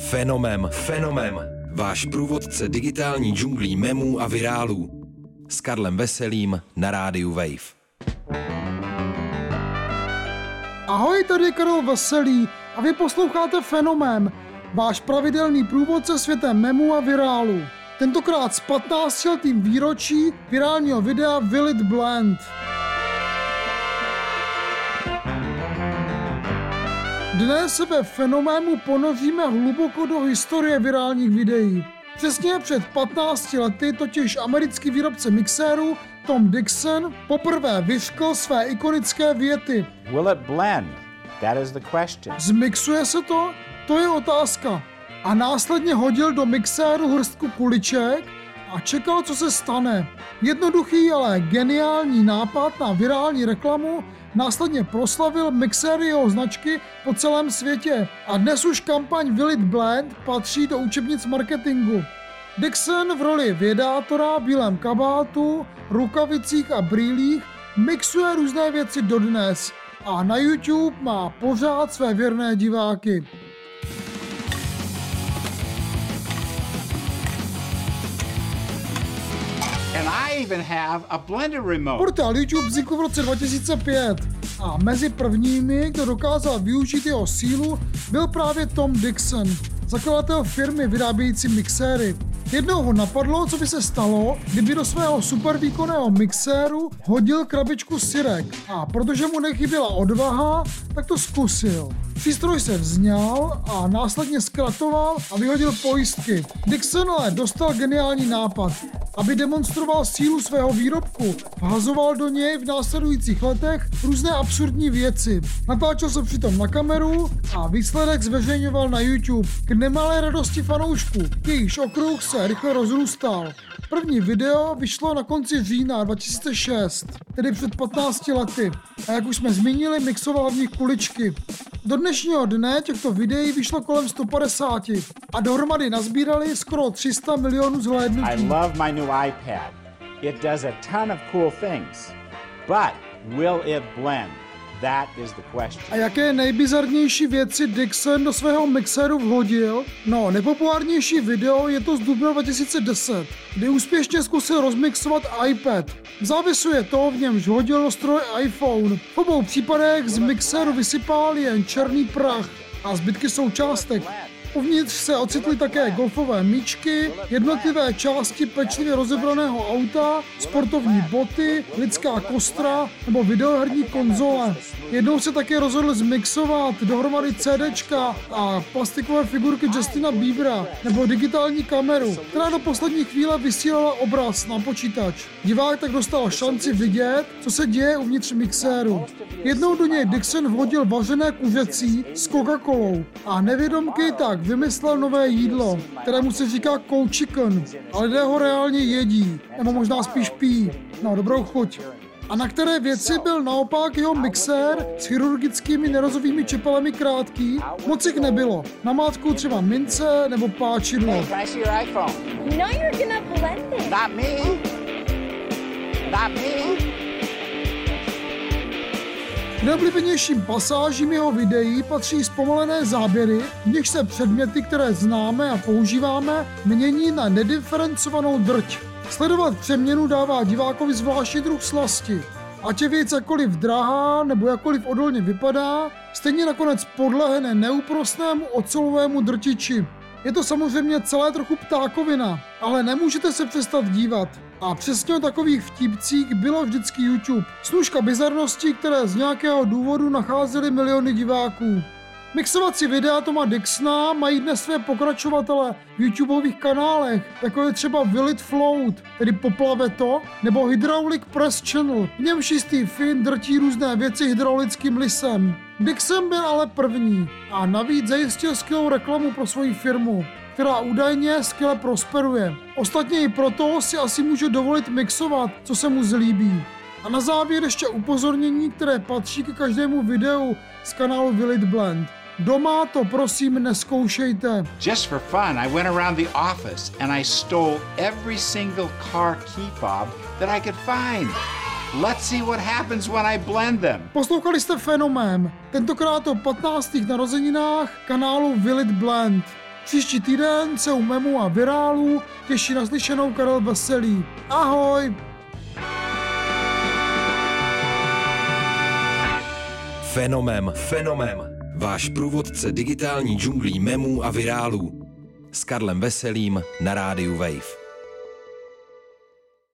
Fenomem, fenomem. Váš průvodce digitální džunglí memů a virálů. S Karlem Veselým na rádiu Wave. Ahoj, tady je Karel Veselý a vy posloucháte Fenomén, váš pravidelný průvodce světem memů a virálu. Tentokrát s 15 letým výročí virálního videa Will It Blend. Dnes se ve fenoménu ponoříme hluboko do historie virálních videí. Přesně před 15 lety totiž americký výrobce mixéru Tom Dixon poprvé vyškl své ikonické věty. Will it blend? That is the question. Zmixuje se to? To je otázka. A následně hodil do mixéru hrstku kuliček a čekal, co se stane. Jednoduchý, ale geniální nápad na virální reklamu následně proslavil mixéry jeho značky po celém světě a dnes už kampaň Will It Blend patří do učebnic marketingu. Dixon v roli vědátora v bílém kabátu, rukavicích a brýlích mixuje různé věci dodnes a na YouTube má pořád své věrné diváky. And I even have a blender remote. Portál YouTube vznikl v roce 2005 a mezi prvními, kdo dokázal využít jeho sílu, byl právě Tom Dixon, zakladatel firmy vyrábějící mixéry. Jednou ho napadlo, co by se stalo, kdyby do svého supervýkonného mixéru hodil krabičku syrek. A protože mu nechyběla odvaha, tak to zkusil. Přístroj se vzňal a následně zkratoval a vyhodil pojistky. Dixon ale dostal geniální nápad. Aby demonstroval sílu svého výrobku, vhazoval do něj v následujících letech různé absurdní věci. Natáčel se přitom na kameru a výsledek zveřejňoval na YouTube. K nemalé radosti fanoušků, jejichž okruh se rychle rozrůstal. První video vyšlo na konci října 2006, tedy před 15 lety. A jak už jsme zmínili, mixoval v nich kuličky. Do dnešního dne těchto videí vyšlo kolem 150 a dohromady nazbírali skoro 300 milionů I zhlédnutí. love my new iPad. It does a ton of cool things. But will it blend? That is the question. A jaké nejbizarnější věci Dixon do svého mixéru vhodil? No, nejpopulárnější video je to z dubna 2010, kdy úspěšně zkusil rozmixovat iPad. V závisu je to, v němž hodil stroje iPhone. V obou případech z mixéru vysypal jen černý prach a zbytky součástek. Uvnitř se ocitly také golfové míčky, jednotlivé části pečlivě rozebraného auta, sportovní boty, lidská kostra nebo videoherní konzole. Jednou se také rozhodl zmixovat dohromady CDčka a plastikové figurky Justina Biebera nebo digitální kameru, která do poslední chvíle vysílala obraz na počítač. Divák tak dostal šanci vidět, co se děje uvnitř mixéru. Jednou do něj Dixon vhodil vařené kuřecí s Coca-Colou a nevědomky tak vymyslel nové jídlo, kterému se říká cold chicken, a lidé ho reálně jedí, nebo možná spíš pijí. No, dobrou chuť. A na které věci byl naopak jeho mixér s chirurgickými nerozovými čepelemi krátký? Moc jich nebylo. Na mátku třeba mince nebo páčidlo. Can K nejoblíbenějším pasážím jeho videí patří zpomalené záběry, v nich se předměty, které známe a používáme, mění na nediferencovanou drť. Sledovat přeměnu dává divákovi zvláštní druh slasti. Ať je věc jakkoliv drahá nebo jakkoliv odolně vypadá, stejně nakonec podlehne neúprostnému ocelovému drtiči. Je to samozřejmě celé trochu ptákovina, ale nemůžete se přestat dívat. A přesně o takových vtipcích bylo vždycky YouTube. Snůžka bizarností, které z nějakého důvodu nacházely miliony diváků. Mixovací videa Toma Dixona mají dnes své pokračovatele v YouTubeových kanálech, jako je třeba Will It Float, tedy Poplave to, nebo Hydraulic Press Channel, v němž jistý Finn drtí různé věci hydraulickým lisem. Dixon byl ale první a navíc zajistil skvělou reklamu pro svoji firmu která údajně skvěle prosperuje. Ostatně i proto si asi může dovolit mixovat, co se mu zlíbí. A na závěr ještě upozornění, které patří ke každému videu z kanálu Will It Blend. Doma to prosím neskoušejte. Just for fun, I went around the office and I stole every single car key fob that I could find. Let's see what happens when I blend them. Poslouchali jste Fenomén, tentokrát o 15. narozeninách kanálu Will It Blend. Příští týden se u memu a virálů těší naslyšenou Karel Veselý. Ahoj! Fenomem, fenomem. Váš průvodce digitální džunglí memů a virálů. S Karlem Veselým na rádiu Wave.